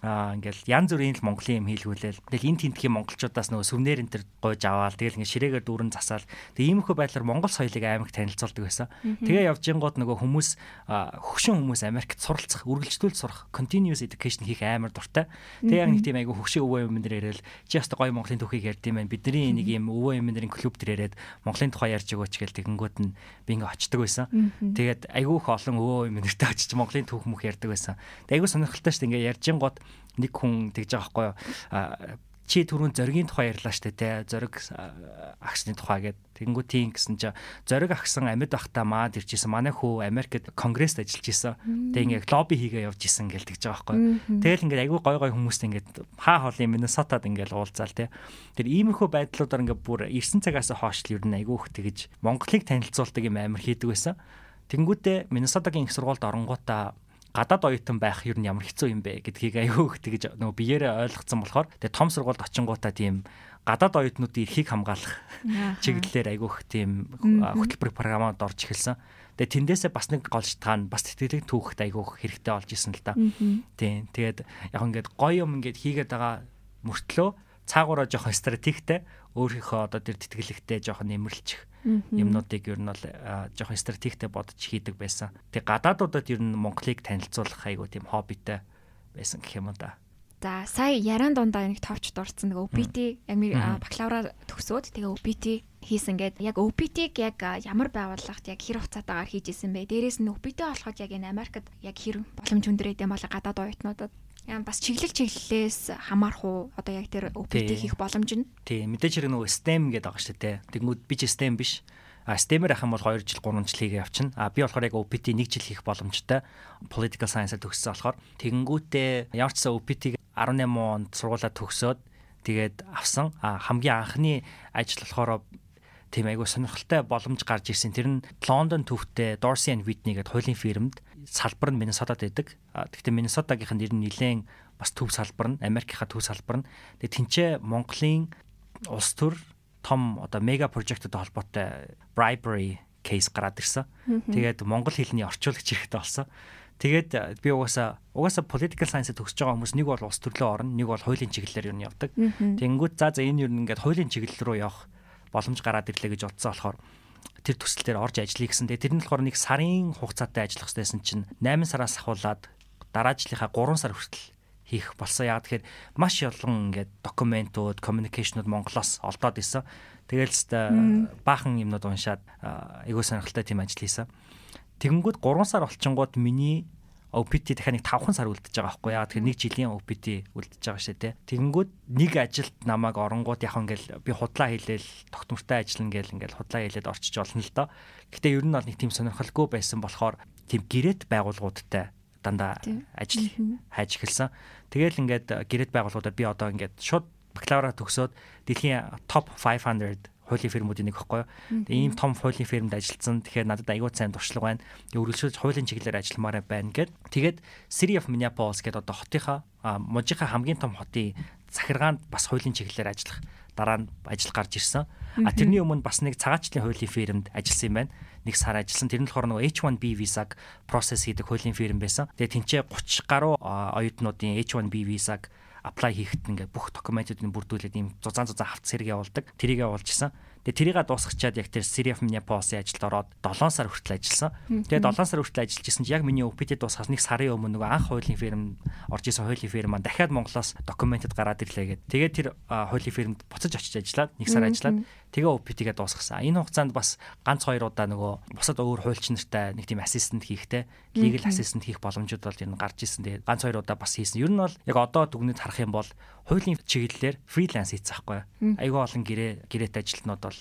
аа ингээл янз бүрийн л Монголын юм хийлгүүлээл. Тэгэл энэ тентхийн монголчуудаас нөгөө сүвнэр энэ төр гойж аваал. Тэгэл ингээд ширээгээр дүүрэн засаал. Тэг иймэрхүү байдлаар Монгол соёлыг аймаг танилцуулдаг байсан. Тэгээ явж ингууд нөгөө хүмүүс хөгшин хүмүүс Америкт суралцах, үргэлжлүүл сурах, continuous education хийх амар дуртай. Тэгээ яг нэг тийм айгу хөгшин өвөө юм дээр яриад чи яста гоё Монголын түүхийг ярьд юм байна. Бидний нэг юм өвөө юм дэрийн клуб дээр яриад Монголын тухай ярьж өгөөч гэл тэгэнгүүт нь би ингээ очдөг байсан. Тэгээд айгу их олон өвөө юм дэртэй очиж Монголын түүх мөх ярьдаг байсан. Тэгээ айгу сонирхолтой шүү дээ ингээ ярьж ингууд нэг хүн тэгж байгаа байхгүй юу? Чи түрүүн зоригийн тухай ярьлаа штэ те. Зориг агсны тухай гэд. Тэгэнгүү тийм гэсэн чи. Зориг агсан амьд байхдаа маад ирчихсэн манай хүү Америкт конгресст ажиллаж исэн. Тэг ингээд лобби хийгээ явж исэн гэл тэгж байгаа байхгүй тэгэл ингээд айгүй гой гой хүмүүст ингээд хаа хоолын Миннесотад ингээд уулзаал те. Тэр иймэрхүү байдлуудаар ингээд бүр ирсэн цагаас хойш л ер нь айгүй их тэгж Монголыг танилцуулдаг юм амар хийдэг байсан. Тэнгүүтээ Миннесотагийн их сургуульд оронгуудаа гадаад оюутан байх юу нь ямар хэцүү юм бэ гэдгийг аюу их тэгж нөгөө биеэрээ ойлгоцсон болохоор тэгээ том сургуульд очингуудаа тийм гадаад оюутнуудын эрхийг хамгаалах чиглэлээр аюу их тийм хөтөлбөр програмууд орж эхэлсэн. Тэгээ тэндээсээ бас нэг гол шалтгаан бас тэтгэлэг түүхт аюу их хэрэгтэй болж исэн л да. Тийм. Тэгээд яг ингээд гоё юм ингээд хийгээд байгаа мөртлөө цаагаараа жоохон стратегтэй өөрийнхөө одоо тэр тэтгэлэгтэй жоохон нэмэрлчих юмнуудыг ер нь бол жоохон стратегтэй бодож хийдэг байсан. Тэг гадаадуудад ер нь Монголыг танилцуулах айгуу тийм хоббитэй байсан гэх юм да. За сая яран дундаа нэг товч дурдсан нэг OPT бакалавра төгсөөд тэгээ OPT хийсэн гээд яг OPT-г яг ямар байгууллагт яг хэр хугацаатаагаар хийж исэн бэ? Дээрээс нь OPT болоход яг энэ Америкт яг хэр боломж хүндрээд юм бол гадаад оюутнуудад бас чиглэл чиглэлээс хамаарх уу? Одоо яг тэр OPT хийх боломж нь? Тий, мэдээж хэрэг нөгөө STEM гэдэг байгаа шүү дээ. Тэгмүүд би ч STEM биш. А STEM-ээр ах юм бол 2 жил 3 жил хийгээ явчихна. А би болохоор яг OPT 1 жил хийх боломжтой. Political Science-аар төгссөн болохоор тэгэнгүүтээ ямар ч сан OPT-г 18 онд сургуулаа төгсөөд тэгээд авсан. А хамгийн анхны ажил болохоор тийм айгу сонирхолтой боломж гарч ирсэн. Тэр нь Лондон төвтэй Dorsey and Whitney гэдэг хуулийн фирмд салбар нь Миннесотад байдаг. Гэхдээ Миннесотагийнх нь нэр нь нэлээд бас төв салбар нь Америкийнхаа төв салбар нь. Тэгээ тэнцээ Монголын улс төр том одоо мега прожектод холбоотой bribery кейс гараад ирсэн. Тэгээд монгол хэлний орчуулагч хэрэгтэй болсон. Тэгээд би угаасаа угаасаа political science төгсөж байгаа хүмүүс нэг бол улс төрлөө орно, нэг бол хуулийн чиглэлээр юу явдаг. Тэнгүүд за за энэ юу ингээд хуулийн чиглэл рүү явах боломж гараад ирлээ гэж утсан болохоор тэр төсөл дээр орж ажиллая гэсэн. Тэгээ тэр нь болохоор нэг сарын хугацаатай ажиллах хэрэгтэйсэн чинь 8 сараас ахуулаад дараа жилийнхаа 3 сар хүртэл хийх болсон. Яг тэгэхээр маш олон ингээд документууд, communication-ууд Монголоос олдоод исэн. Тэгээл ч баахан юмнууд уншаад айгуу сонирхолтой тийм ажил хийсэн. Тэгэнгүүт 3 сар олчингууд миний OPT дахиад нэг 5хан сар үлдчихэж байгаа байхгүй яа. Тэгэхээр нэг жилийн OPT үлдчихэж байгаа шээ тэ. Тэгэнгүүт нэг ажилд намайг оронгууд яг ингээл би худлаа хийлээл тогтмортой ажиллана гээл ингээл худлаа хийлээд орчиж олно л доо. Гэтэ ер нь бол нэг тийм сонирхолгүй байсан болохоор тийм гэрээт байгууллагуудтай дандаа ажил хайж эхэлсэн. Тэгээл ингээд гэрээт байгууллагуудаар би одоо ингээд шууд бакалавра төгсөөд дэлхийн топ 500 хуулийн фирмүүдийн нэг. Тэгээ ийм том хуулийн фирмд ажилласан. Тэгэхээр надад аягүй сайн туршлага байна. Өргөлшөөж хуулийн чиглэлээр ажилламаар байна гэд. Тэгээд City of Minneapolis гэдэг одоо хотынхаа мужийнхаа хамгийн том хотын захиргаанд бас хуулийн чиглэлээр ажиллах дараа нь ажил гарч ирсэн. А тэрний өмнө бас нэг цагаачлалын хуулийн фирмд ажилласан юм байна. Нэг сар ажилласан. Тэр нь болохоор нөгөө H1B визаг процесс хийдэг хуулийн фирм байсан. Тэгээ тэнцээ 30 гаруй оюутнуудын H1B визаг apply хийхэд ингээд бүх документуудыг бүрдүүлээд ийм зузаан зузаан хавц хэрэг явуулдаг. Тэрийг явуулчихсан. Тэгээ тэрийг дуусгачаад яг тэр of Minneapolis-ийн ажилд ороод 7 сар хүртэл ажилласан. Тэгээ 7 сар хүртэл ажиллаж исэн чинь яг миний OPT дуусгаас нэг сарын өмнө нөгөө анх хуулийн фирм орж исэн хуулийн фирм маань дахиад Монголоос документэд гараад ирлээ гэдэг. Тэгээ тэр хуулийн фирмд буцаж очиж ажиллаад нэг сар ажиллаад тэгээ OPT-гээ дуусгасан. Энэ хугацаанд бас ганц хоёр удаа нөгөө бусад өөр хуульч нартай нэг тийм ассистент хийхтэй legal assistant хийх боломжууд бол энэ гарч исэн. Тэгээ ганц хоёр удаа бас хийсэн. Ер нь бол яг одоо дүгнэд харах юм бол хуулийн чиглэлээр фриланс хийцэн байхгүй. Айгүй олон гэрээ гэрээт ажилтнууд бол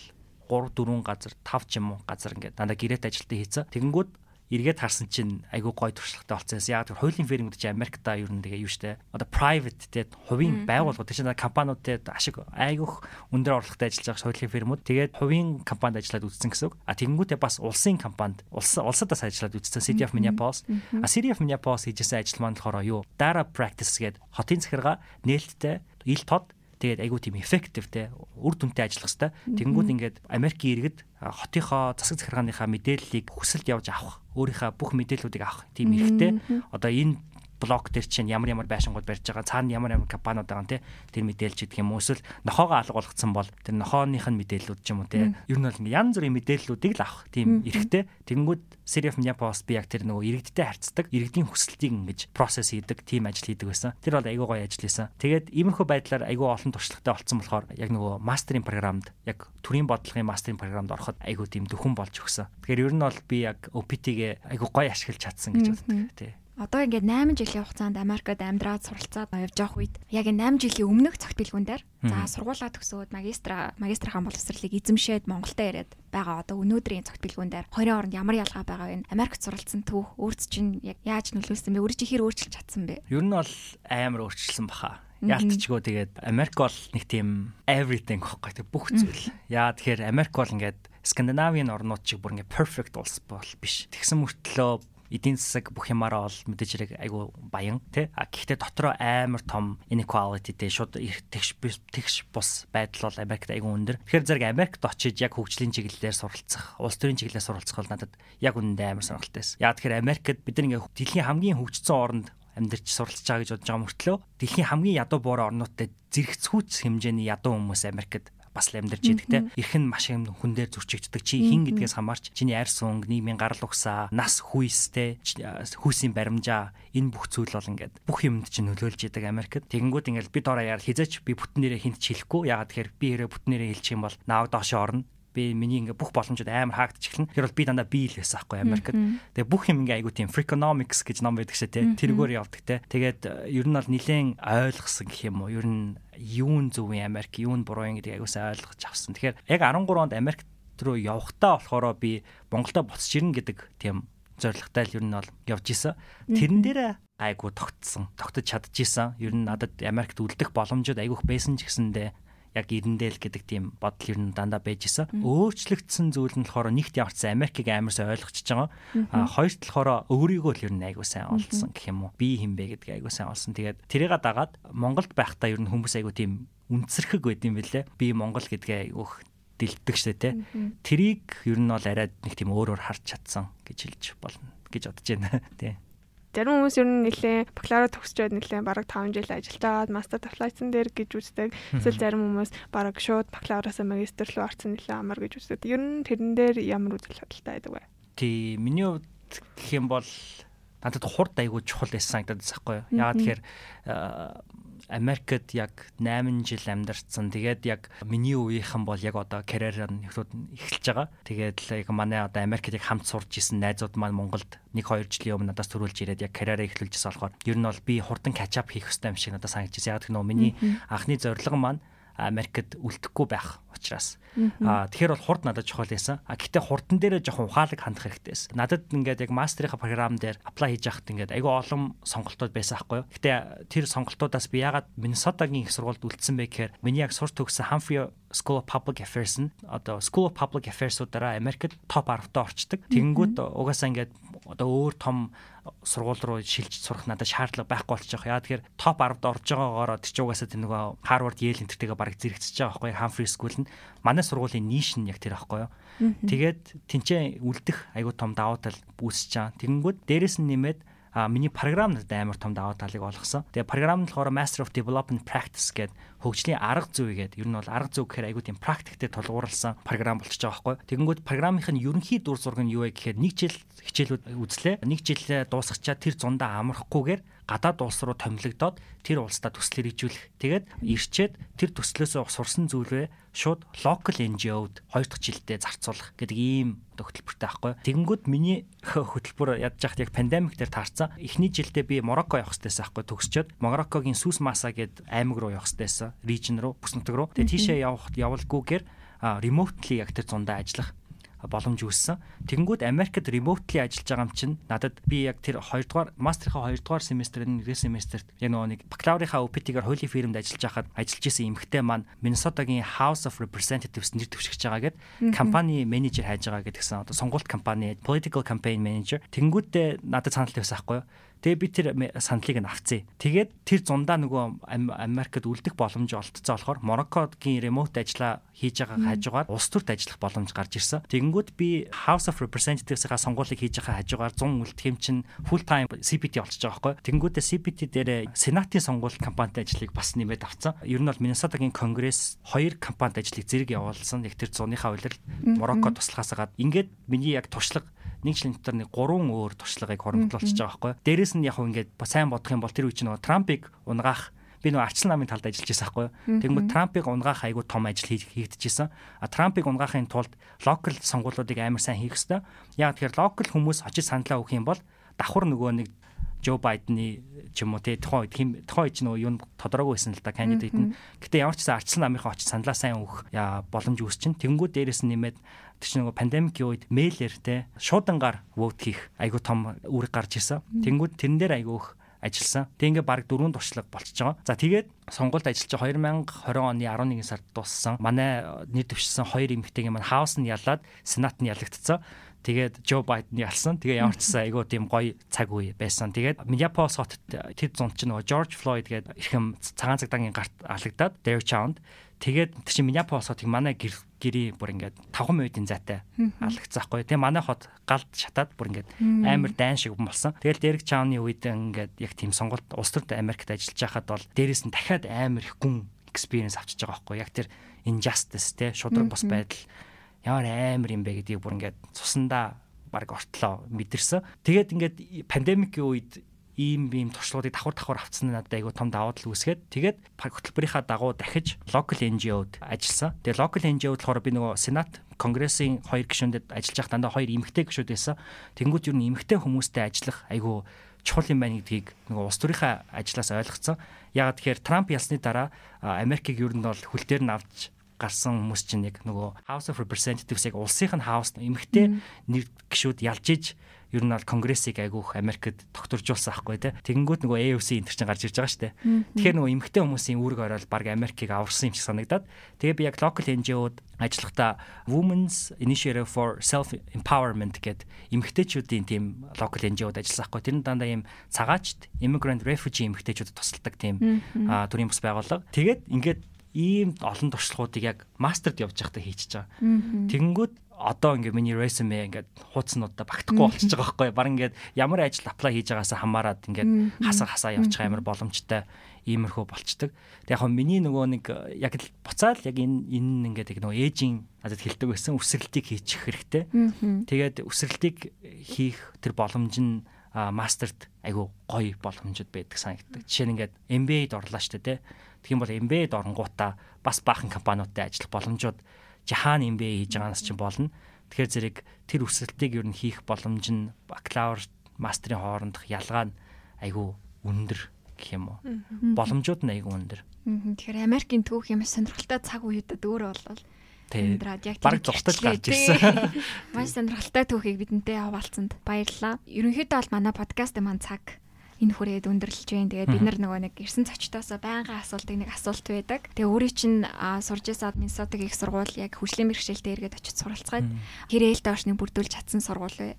3 4 газар 5 ч юм уу газар ингээд дандаа гэрээт ажилтаа хийцэн. Тэгэнгүүт эргээд харсан чинь айгүй гой туршлагатай болсон. Яг тэр хуулийн фирмүүд чинь Америкта ер нь тэгээ юу штэ. Одоо private те хувийн байгууллагууд чинь компаниуд те ашиг айгүйх өндөр орлоготой ажиллаж байгаа хуулийн фирмүүд тэгээд хувийн компанид ажиллаад үзсэн гэсэн үг. А тэгэнгүүтээ бас улсын компанид улс улсад бас ажиллаад үзсэн City of Minneapolis. А City of Minneapolis хийжсэн ажил маань болохоор юу? Data practice гэдэг хотын захиргаа нээлттэй ил тод тэгээд айгүй тийм effective те үр дүнтэй ажиллах хэвээр. Тэгэнгүүт ингээд Америкийн иргэд хотынхоо засаг захиргааныхаа мэдээллийг хүсэлд явж авах, өөрийнхөө бүх мэдээллүүдийг авах тийм эрхтэй. Одоо энэ блог дээр чинь ямар ямар байшингууд барьж байгаа цаана ямар ямар компаниуд байгаа те тэр мэдээлж идэх юм эсвэл нохоогоо алга болгоцсон бол тэр нохооных нь мэдээллүүд ч юм уу те ер нь бол янз бүрийн мэдээллүүдийг л авах. Тийм эрэхтэй. Тэгэнгүүт of Minneapolis би яг тэр нөгөө иргэдтэй харьцдаг иргэдийн хүсэлтийг ингэж процесс хийдэг тийм ажил хийдэг байсан. Тэр бол айгүй гоё ажил хийсэн. Тэгээд иймэрхүү байдлаар айгүй олон туршлагатай болсон болохоор яг нөгөө мастерын програмд яг төрийн бодлогын мастерын програмд ороход айгүй тийм дөхөн болж өгсөн. Тэгэхээр ер нь бол би яг OPT-гээ айгүй гоё ашиглаж чадсан гэж боддог. Тий Одоо ингээд 8 жилийн хугацаанд Америкт амьдраад суралцаад явж явах үед яг 8 жилийн өмнөх цагт бэлгүүн дээр за сургуулаа төгсөөд магистра магистрийн боловсролыг эзэмшээд Монголдо ирээд байгаа одоо өнөөдрийн цагт бэлгүүн дээр хоёрын оронд ямар ялгаа байгаа вэ? Америкт суралцсан төв өөрт чинь яг яаж нөлөөлсөн бэ? Өөрөө чи хэр өөрчилж чадсан бэ? Ер нь бол амар өөрчилсөн баха. Яалтчгүй тэгээд Америк бол нэг тийм everything гэхгүй тэг бүх зүйл. Яа тэгэхээр Америк бол ингээд Скандинавийн орнууд чиг бүр ингээд perfect улс бол биш. Тэгсэн мөртлөө эдийн засаг бүх юмараа бол мэдээж хэрэг айгу баян тий а гэхдээ дотроо амар том inequality дээ шууд тэгш тэгш бус байдал бол Америкт айгу өндөр. Тэгэхээр зэрэг Америкт очиж яг хөгжлийн чиглэлээр суралцах улс төрийн чиглэлээр суралцах бол надад яг үнэндээ амар сонирхолтой байсан. Яа тэгэхээр Америкт бид ингээ дэлхийн хамгийн хөгжсөн орнд амьдарч суралцж байгаа гэж бодож байгаа мөртлөө дэлхийн хамгийн ядуу буурай орнуудтай зэрэгцгүүц хэмжээний ядуу хүмүүс Америкт бас л амьдарч идэг те. Ирэх нь маш юм хүн дээр зөрчигддөг. Чи хин гэдгээс хамаарч чиний арьс өнг, нийгмийн гарал угсаа, нас хүйс те, хүүсийн баримжаа энэ бүх зүйл бол ингээд бүх юмд чинь нөлөөлж идэг Америкт. Тэгэнгүүт ингээд бид ороо яар хизээч би бүтнээрээ хинт чилэхгүй. Ягаад тэгэхээр би хэрэг бүтнээрээ хэлчих юм бол нааг доошоо орно би миний ингээ бүх боломжууд амар хаагдчих эхэлнэ. Тэр бол би дандаа бий л байсан байхгүй Америкт. Тэгээ бүх юм ингээ айгу тийм Freakonomics гэж ном байдаг шээ те. Тэргээр явдаг те. Тэгээд э, ер нь бол нилээн ойлгосон гэх юм уу. Ер нь юун зөв юм Америк, юун буруу юм гэдэг айгуусаа ойлгож авсан. Тэгэхээр яг 13 онд Америкт руу явахтаа болохоор би Монголдо буцаж ирнэ гэдэг тийм зорилготой л ер нь бол явж исэн. Тэрэн дээрээ айгу тогтсон. Тогтож чадчихсан. Ер нь надад Америкт үлдэх боломжууд айгүйх байсан ч гэсэндээ яг эрэндэл гэдэг тийм бодол ер нь дандаа байж исэн. Өөрчлөгдсөн зүйл нь болохоор нэгт явцсан Америкийг амар сайн ойлгочихж байгаа. А хоёрт болохоор өөрийгөө л ер нь айгуу сайн олсон гэх юм уу. Би хин бэ гэдгийг айгуу сайн олсон. Тэгээд тэрийг дагаад Монголд байхдаа ер нь хүмүүс айгуу тийм үнцэрхэг байд юм бэлээ. Би Монгол гэдгээ айгуух дэлддэг штэ тэ. Тэрийг ер нь бол арай нэг тийм өөрөөр харж чадсан гэж хэлж болно гэж бодож байна. Тий. Зарим хүмүүс ер нь нэлээ бакалавра төгсчөөд нэлээ бараг 5 жил ажиллаж аваад мастер тафлайцсан дээр гэж үздэг. Эсвэл зарим хүмүүс бараг шууд бакалавраасаа магистр руу орсон нэлээ амар гэж үздэг. Ер нь тэрэн дээр ямар үзэл бодолтой байдаг вэ? Тий, миний хувьд гэх юм бол надад хурд айгуу чухал байсан байна байхгүй юу. Яагаад тэгэхээр Америкт яг 8 жил амьдарсан. Тэгээд яг миний үеийнхэн бол яг одоо карьер нь эхэлж байгаа. Тэгээд л яг манай одоо Америкт яг хамт сурж исэн найзууд маань Монголд 1 2 жилийн өмнө надаас төрүүлж ирээд яг карьераа эхлүүлжсэн болохоор ер нь бол би хурдан качап хийх хэрэгтэй юм шиг надад санагдчихсэн. Яг гэх нөө миний анхны зорилго маань Америкт үлдэхгүй байх учраас. Аа тэгэхээр бол хурд надад чухал байсан. А гэтээ хурдан дээрээ жоохон ухаалаг хандах хэрэгтэй байсан. Надад ингээд яг мастерийнхаа програм дээр аплай хийж яхад ингээд айгүй олон сонголтууд байсан аахгүй юу. Гэтээ тэр сонголтуудаас би ягаад Миннесотагийн их сургуульд үлдсэн бэ гэхээр миний яг сурч төгссөн Humphrey School of Public Affairs нь одоо School of Public Affairs-уудаараа Америкт топ 10 таа орчдөг. Тэгэнгүүт угаасаа ингээд одоо өөр том сургууль руу шилж сурах надад шаардлага байхгүй болчих. Яа тэгэхээр топ 10-д орж байгаагаараа тийч угаасаа тэр нөгөө Harvard, Yale энтертэйгээ бараг зэрэгцэж байгаа байхгүй Humphrey School нь манай сургуулийн ниш нь яг тэр байхгүй юу. Тэгээд тэнцээ үлдэх айгуу том давуу тал үүсэж байгаа. Тэгэнгүүт дээрэс нь нэмээд а миний програм надад амар том даваа талыг олгосон. Тэгээ програм нь болохоор Master of Development Practice гэдэг хөгжлийн арга зүй гэдэг. Ер нь бол арга зүй гэхээр айгүй тийм практиктэй тулгуурласан програм болчихж байгаа байхгүй. Тэгэнгүүт програмынх нь ерөнхий дур зураг нь юу вэ гэхээр нэг жил хичээлүүд үзлээ. Нэг жил дуусгачаа тэр зундаа амрахгүйгээр гадаад улс руу томилогдоод тэр улсдаа төслөөр ижүүлэх. Тэгээд ирчээд тэр төслөөсөө сурсан зүйлээ шууд local NGO-д хоёр дахь жилдээ зарцуулах гэдэг ийм хөтөлбөртэй байхгүй. Тэгэнгүүт миний хөтөлбөр ядж яхад яг пандемик дээр таарсан. Эхний жилдээ би Морокко явах хэрэгтэйсэн байхгүй төгсчөөд Мороккогийн Сүс Маса гээд аймаг руу явах хэрэгтэйсэн. Region руу, бүс нутаг руу. Тэгээ тийшээ явах явалгүйгээр remotely яг тэр зундаа ажиллах боломж үүссэн. Тэгэнгүүт Америкт remotely ажиллаж байгаа юм чинь надад би яг тэр 2 дугаар мастерийнхаа 2 дугаар семестрийн 1 семестрт яг нөгөө нэг бакалаврынхаа OPT-гээр хуулийн фирмд ажиллаж байхад ажиллаж исэн эмэгтэй маань Minnesota-гийн House of Representatives нэр дэвшигч байгаа гэд компани менежер хайж байгаа гэдгсэн одоо сонгуульт компани political campaign manager. Тэгэнгүүтээ надад санал тавьсан байхгүй юу Тэгээ би тэр сандлыг нь авцъя. Тэгээд тэр зундаа нөгөө Америкт үлдэх боломж олдцоо болохоор Мороккогийн ремоут ажиллаа хийж байгаа хажуугаар улс төрт ажиллах боломж гарч ирсэн. Тэгэнгүүт би House of Representatives-ийн сонгуулийг хийж байгаа хажуугаар 100 үлдэхэм чинь full time CPT олчж байгаа байхгүй. Тэгэнгүүтээ CPT дээр Сенатын сонгуульд компанид ажлыг бас нэмээд авцсан. Ер нь бол Миннесотагийн конгресс хоёр компанид ажлыг зэрэг явуулсан. Яг тэр зуныхаа улирал Морокко туслахаас гад ингээд миний яг туршлага нэг жилийн дотор нэг гурван өөр туршлагыг хоримтлуулчихж байгаа байхгүй. Дээрээс нь яг хөө ингээд сайн бодох юм бол тэр үе чинь нөгөө Трампыг унгаах би нөгөө арчлан намын талд ажиллаж байсан байхгүй. Тэгмээ Трампыг унгаах айгүй том ажил хийгдэжсэн. А Трампыг унгаахын тулд локал сонгуулиудыг амар сайн хийх хэрэгтэй. Яг тэгэхээр локал хүмүүс очиж саналаа өгөх юм бол давхар нөгөө нэг Жо Байдны ч юм уу те тухайн үед хим тухайн үед нөгөө юу тодорхойгүй байсан л да кандидат нь. Гэтэ ямар ч гэсэн арчлан намынхаа очиж саналаа сайн өгөх боломж үүсчин. Тэнгүүд дээрээс нэмээд тэр чинь нөгөө пандемикийн үед мэйлэр те шуудангаар вот хийх айгүй том үүрэг гарч ирсэн. Тэнгүүд тэрэн дээр айгүй их ажилласан. Тэг ингээ баг дөрөв туршлага болчихж байгаа. За тэгээд сонгуульд ажиллаж 2020 оны 11 сард дууссан. Манай нэр дэвшсэн хоёр эмэгтэйгийн маань хаус нь ялаад сенат нь ялагдцсан. Тэгээд Жо Байден ялсан. Тэгээ ямар ч гэсэн айгүй тийм гоё цаг үе байсан. Тэгээд Minneapolis хотод тэр зунт чинь нөгөө George Floyd гэдэг эрхэм цагаан цагдагийн гарт алагдаад Derek Chauvin Тэгээд тэр чинь Минneapolis хотыг манай гэр гэрийн бүр ингээд 5 минутын зайтай алгацсан хгүй. Тэгээ манай хот галд шатаад бүр ингээд амар дайн шиг болсон. Тэгэл Дерек Чауны үед ингээд яг тийм сонголт улс төрт Америкт ажиллаж байхад бол дээрээс нь дахиад амар их гүн experience авчиж байгаа хгүй. Яг тэр injustice те шудраг бос байдал ямар амар юм бэ гэдгийг бүр ингээд цусандаа баг ортлоо мэдэрсэн. Тэгээд ингээд пандемикийн үед ийм ийм туршлагуудыг давхар давхар авцсан нь надад айгүй том даваа тал үүсгээд тэгээд хөтөлбөрийнхаа дагуу дахиж local NGO-д ажилласан. Тэгээд local NGO-д болохоор би нөгөө Сенат Конгрессийн хоёр гишүүндэд ажиллаж байхдаа дандаа хоёр эмэгтэй гишүүд байсан. Тэнгүүд юу н эмэгтэй хүмүүстэй ажиллах айгүй чухал юм байна гэдгийг нөгөө улс төрийнхаа ажлаас ойлгоцсон. Ягаад тэгэхээр Трамп ялсны дараа Америкийг ер нь бол хөл дээр нь авч гарсан хүмүүс чинь яг нөгөө House of Representatives яг улсынх нь House эмэгтэй нэр гişүүд ялж иж ер нь бол конгрессыг айгүйх Америкт тогтворжуулсан ахгүй те. Тэгэнгүүт нөгөө AOC энэ чинь гарч ирж байгаа дээ. Тэгэхээр нөгөө эмэгтэй хүмүүсийн үүрэг ороод баг Америкийг аварсан юм шиг санагдаад тэгээ би яг local NGO-д ажиллахдаа Women's Initiative for Self Empowerment гэдэг эмэгтэйчүүдийн тийм local NGO-д ажилласан хгүй. Тэр нь дандаа ийм цагаачд immigrant refugee эмэгтэйчүүдэд тусалдаг тийм төрийн бас байгууллага. Тэгээд ингээд ийм олон туршлагуудыг яг мастерд явж байхдаа хийчихэж байгаа. Тэгэнгүүт одоо ингээ миний resume ингээд хууцнуудаа багтахгүй болчихж байгаа байхгүй баг ингээд ямар ажил apply хийж байгаас хамаарад ингээд хасаа хасаа явчих амар боломжтой иймэрхүү болчдөг. Тэг яг миний нөгөө нэг яг л буцаал яг энэ энэ ингээд нөгөө ээжийн надад хэлдэг байсан өсрэлтийг хийчих хэрэгтэй. Тэгээд өсрэлтийг хийх тэр боломж нь мастерт айгу гоё боломжууд байдаг санагддаг. Жишээ нь ингээд MBA-д орлоо штэ тэ. Тэгэх юм бол MBA-д оронгуудаа бас баахан компаниудтай ажиллах боломжууд жахан MBA хийж байгаа нас чинь болно. Тэгэхээр зэрэг тэр өсөлтийг ер нь хийх боломж нь бакалавр мастрын хоорондох ялгаа нь айгүй өндөр гэх юм уу. Боломжууд нь айгүй өндөр. Тэгэхээр Америкийн түүх юм сонирхолтой цаг үеүүдэд өөрөө болвол Амьдраад яг баг зуртал гарч ирсэн. Маш сонирхолтой түүхийг бидэнтэй хаваалцсанд баярлалаа. Ерөнхийдөө бол манай подкаст маань цаг энэ хүрээд өндөрлөж байна. Тэгээд бид нар нөгөө нэг ирсэн зочдоос байнга асуултыг нэг асуулт байдаг. Тэгээ өөрийн чинь сурж байсаад Миннесотагийн их сургууль яг хөгжлийн мэрэгчлэлтэй эргээд очиж суралцгаад хэрээлтэй орчныг бүрдүүлж чадсан сургууль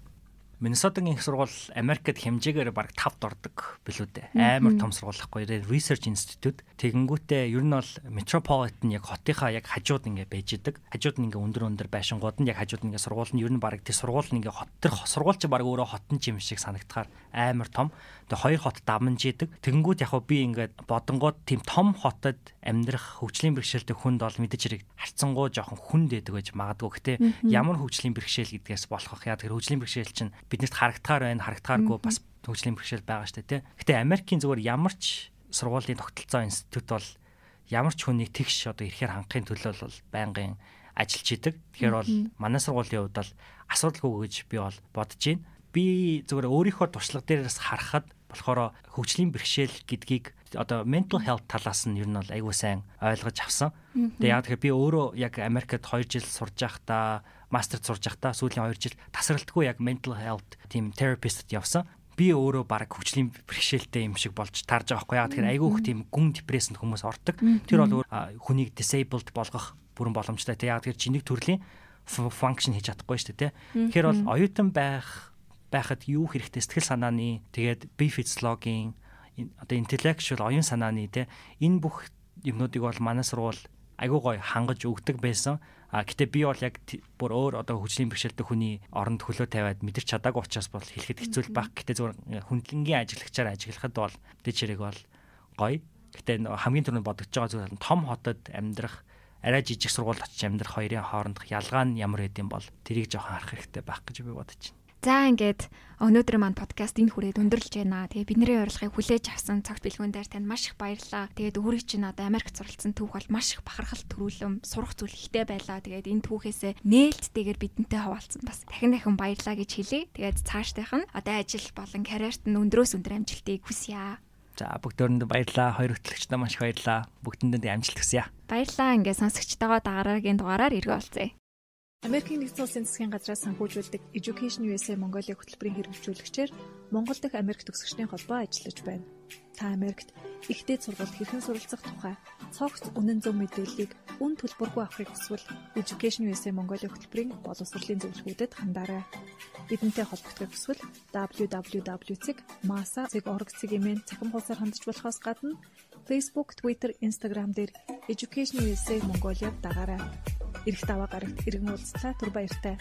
Миннесотагийн их сургууль Америкт хэмжээгээр баг 5-д ордог билүү дээ. Амар том сургууль ахгүй. Research Institute. Тэгэнгүүтээ ер нь бол Metropolitan яг хотынхаа яг хажууд ингээ байж идэг. Хажууд нь ингээ өндөр өндөр байшингууд нь яг хажууд нь ингээ сургууль нь ер нь баг тэр сургууль нь ингээ хот тэр сургууль чи баг өөрөө хотон чим шиг санагдахаар амар том. Тэгээ хоёр хот давмж идэг. Тэгэнгүүт яг би ингээд бодонгууд тийм том хотод амьдрах хөгжлийн бэрхшээлтэй хүнд бол мэдээж хэрэг харцсангуу жоохон хүнд байдаг байж магадгүй. Гэтэ ямар хөгжлийн бэрхшээл гэдгээс болох яа тэр хөгжлийн бэрхшээл чинь биднэрт харагдахаар байна, харагдахааргүй бас хөгжлийн бэрхшээл байгаа шүү дээ, тэ. Гэтэ Америкийн зүгээр ямар ч сургуулийн тогтолцоо институт бол ямар ч хүнийг тэгш одоо ирэхээр хангахын төлөө бол байнгын ажиллаж идэг. Тэгэхээр бол манай сургуулийн хувьд бол асуудалгүй гэж би бол бодож байна. Би зүгээр өөрийнхөө туршлага дээрээс харахад болохоор хөгжлийн бэрхшээл гэдгийг одоо mental health талаас нь ер нь бол айгүй сайн ойлгож авсан. Тэгээ яг тэгэхээр би өөрөө яг Америкт 2 жил сурж байхдаа мастерт сурж байхдаа сүүлийн 2 жил тасралтгүй яг mental health team therapist явсан. Би өөрөө баг хөгжлийн бэрхшээлтэй юм шиг болж таарж байгаа байхгүй. Яа тэгэхээр айгүй их тийм гүн депрессэнд хүмүүс ордог. Тэр бол хүнийг disabled болгох бүрэн боломжтой. Те яа тэгэхээр чиний төрлийн function хийж чадахгүй шүү дээ тэгэхээр бол оюутан байх байхад юу хэрэгтэй? Сэтгэл санааны тэгээд бие физиологийн одоо intellectual оюун санааны те энэ бүх юмнуудыг бол манай сургууль айгуу гой хангаж өгдөг байсан. А гэтээ би бол яг бүр өөр одоо хүчлийн бэрхшээлтэй хүний оронд хөлөө тавиад мэдэрч чадаагүй учраас бол хэлэхэд хэцүү байх. Гэтээ зөвхөн хүндлэнгийн ажиглагчаар ажиглахад бол дэд чирэг бол гоё. Гэтээ хамгийн түрүүнд бодогдож байгаа зүйл том хотод амьдрах арай жижиг сургуульд очиж амьдрах хоёрын хоорондох ялгаа нь ямар хэдэм бол тэрийг жоохон харах хэрэгтэй байх гэж би бодож байна. За ингээд өнөөдөр маань подкаст энэ хүрээд өндөрлж байна. Тэгээ бидний урилгыг хүлээж авсан цагт бэлгүүн дээр танд маш их баярлалаа. Тэгээд өөрийг чинь одоо Америкт суралцсан түүх бол маш их бахархал төрүүлэм сурах зүйл ихтэй байлаа. Тэгээд энэ түүхээсээ нээлттэйгээр бидэнтэй хаваалцсан бас дахин дахин баярлалаа гэж хэлье. Тэгээд цаашдынх нь одоо ажил болон карьерт нь өндрөөс өндөр амжилтыг хүсье. За бүгдөөрэнд баярлалаа. Хоёр хөтлөгчдөө маш их баярлалаа. Бүгдэнд амжилт хүсье. Баярлалаа. Ингээ сонсогчтойгоо дагараагийн дугаараар иргэ олцъя. Америкийн нэгдсэн улсын засгийн газраас санхүүжүүлдэг Education USA Mongolia хөтөлбөрийн хэрэгжүүлэгчээр Монгол дахь Америк төгсөгчдийн холбоо ажиллаж байна. Та Америкт ихтэй сургуульд хэрхэн суралцах тухай цогц үнэн зөв мэдээллийг үн төлбөргүй авахыг хүсвэл Education USA Mongolia хөтөлбөрийн боловсролын зөвлөгөөдөд хандаарай. Бидэнтэй холбогдохыг хүсвэл www.masa.org-ийн цахим хуудасаар хандж болохоос гадна Facebook, Twitter, Instagram дээр Education USA Mongolia-г дагаарай эрэгт аваа гарагт эргэн уулзлаа түр баяртай.